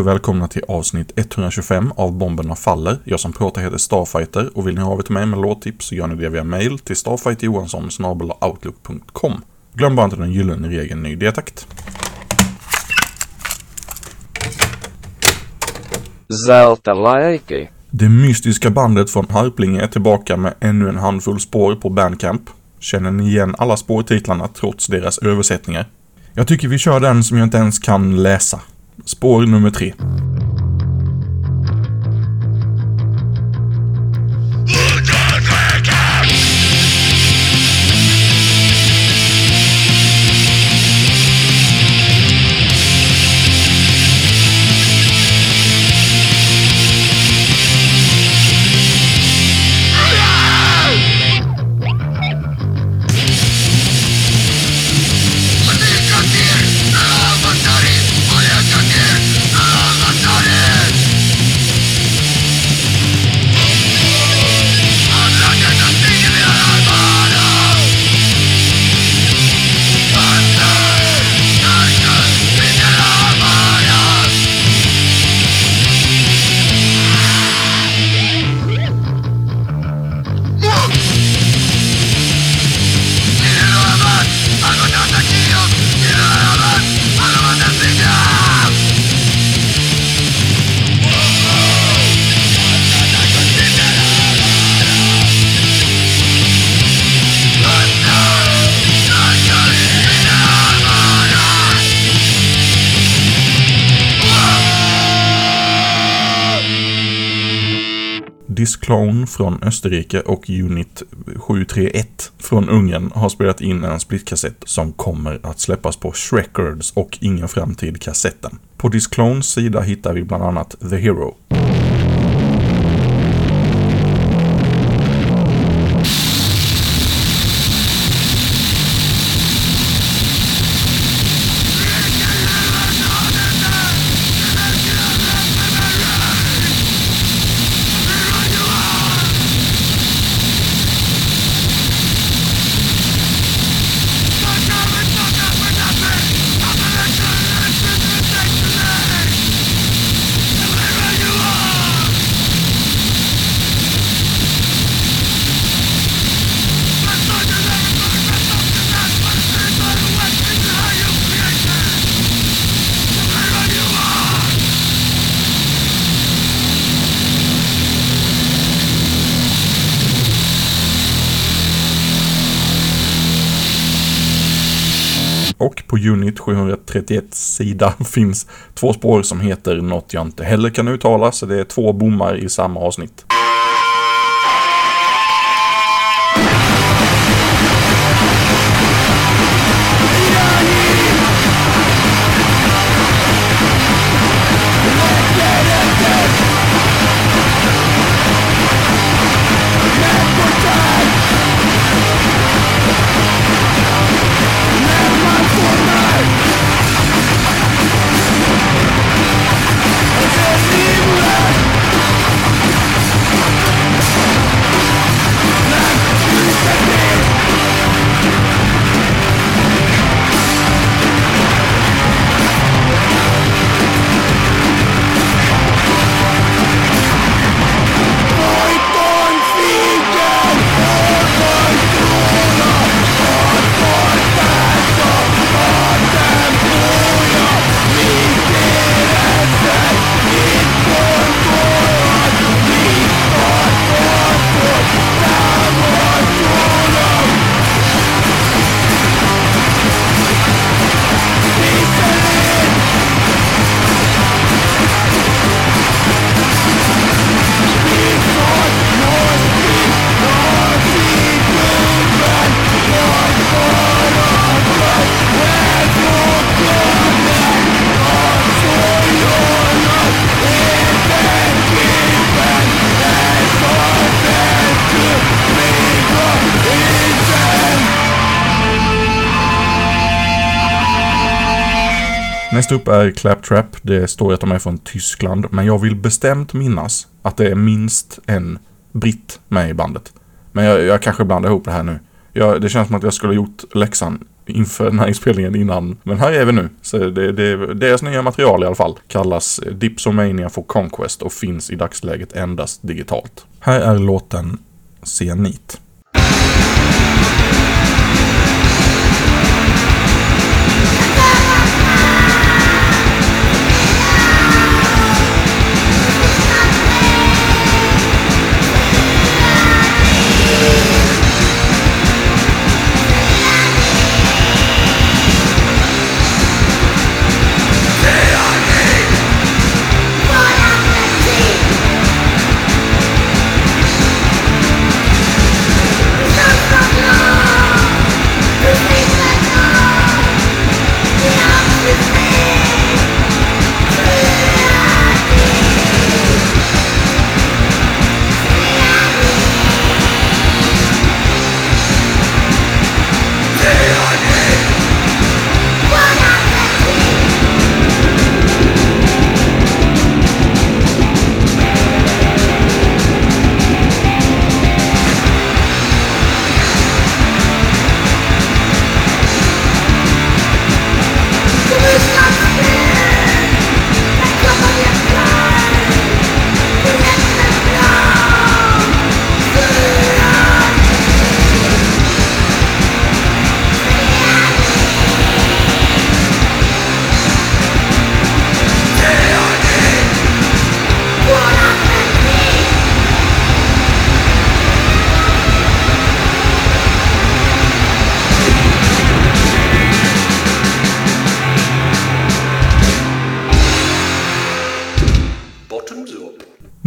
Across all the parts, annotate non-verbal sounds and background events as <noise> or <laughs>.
och välkomna till avsnitt 125 av Bomberna Faller. Jag som pratar heter Starfighter och vill ni ha av till mig med låttips så gör ni det via mail till starfighterjohansson.outlook.com. Glöm bara inte den gyllene regeln ny. Zaltalaiki. Det mystiska bandet från Harplinge är tillbaka med ännu en handfull spår på Bandcamp. Känner ni igen alla spårtitlarna trots deras översättningar? Jag tycker vi kör den som jag inte ens kan läsa. Spår nummer tre. Disclone från Österrike och Unit 731 från Ungern har spelat in en splitkassett som kommer att släppas på Shreckers och Ingen Framtid kassetten. På Disclones sida hittar vi bland annat The Hero. Och på Unit 731 sida <laughs> finns två spår som heter något jag inte heller kan uttala, så det är två bommar i samma avsnitt. Nästa upp är Claptrap. Det står att de är från Tyskland, men jag vill bestämt minnas att det är minst en britt med i bandet. Men jag, jag kanske blandar ihop det här nu. Jag, det känns som att jag skulle ha gjort läxan inför den här inspelningen innan. Men här är vi nu. Så det, det, deras nya material i alla fall kallas Dipsomania for Conquest och finns i dagsläget endast digitalt. Här är låten Zenit.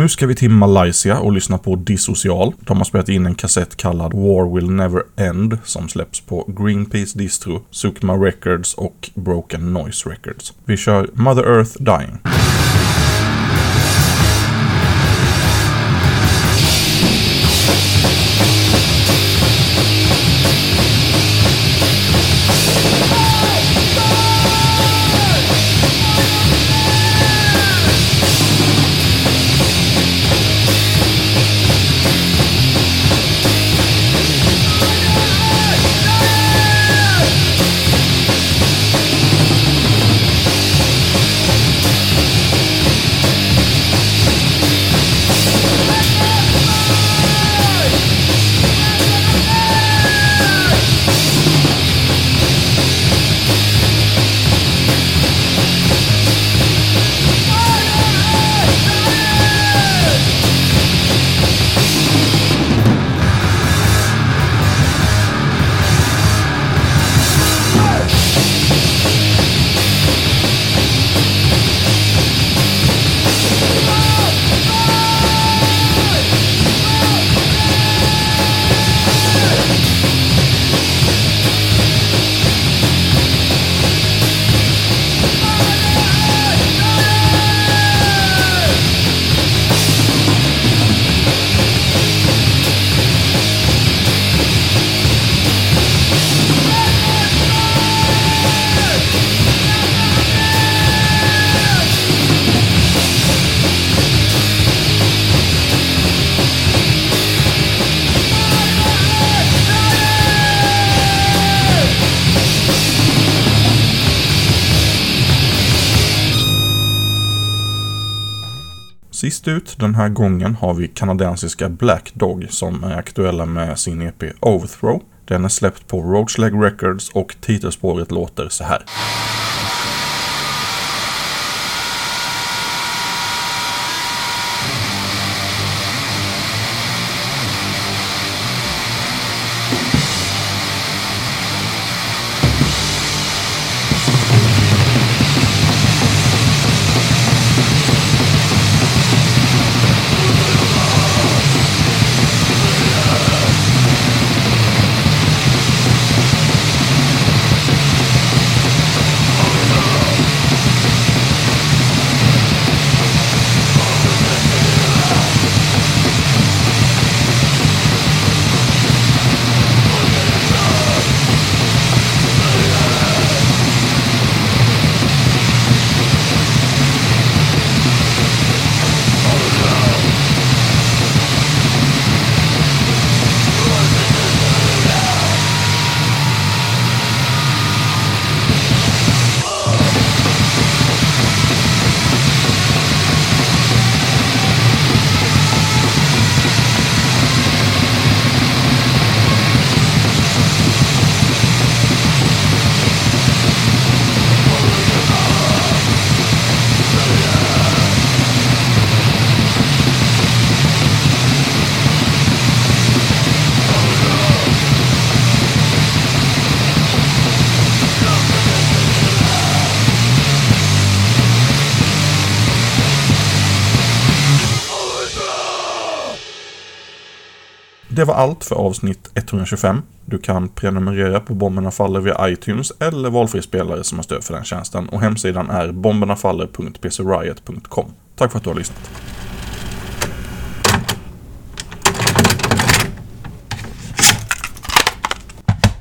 Nu ska vi till Malaysia och lyssna på Dissocial. De har spelat in en kassett kallad War Will Never End som släpps på Greenpeace Distro, Sukma Records och Broken Noise Records. Vi kör Mother Earth Dying. Sist ut den här gången har vi kanadensiska Black Dog som är aktuella med sin EP Overthrow. Den är släppt på Roachleg Records och titelspåret låter så här. Det var allt för avsnitt 125. Du kan prenumerera på Bomberna Faller via iTunes eller valfri spelare som har stöd för den tjänsten och hemsidan är bombernafaller.pcriot.com. Tack för att du har lyssnat.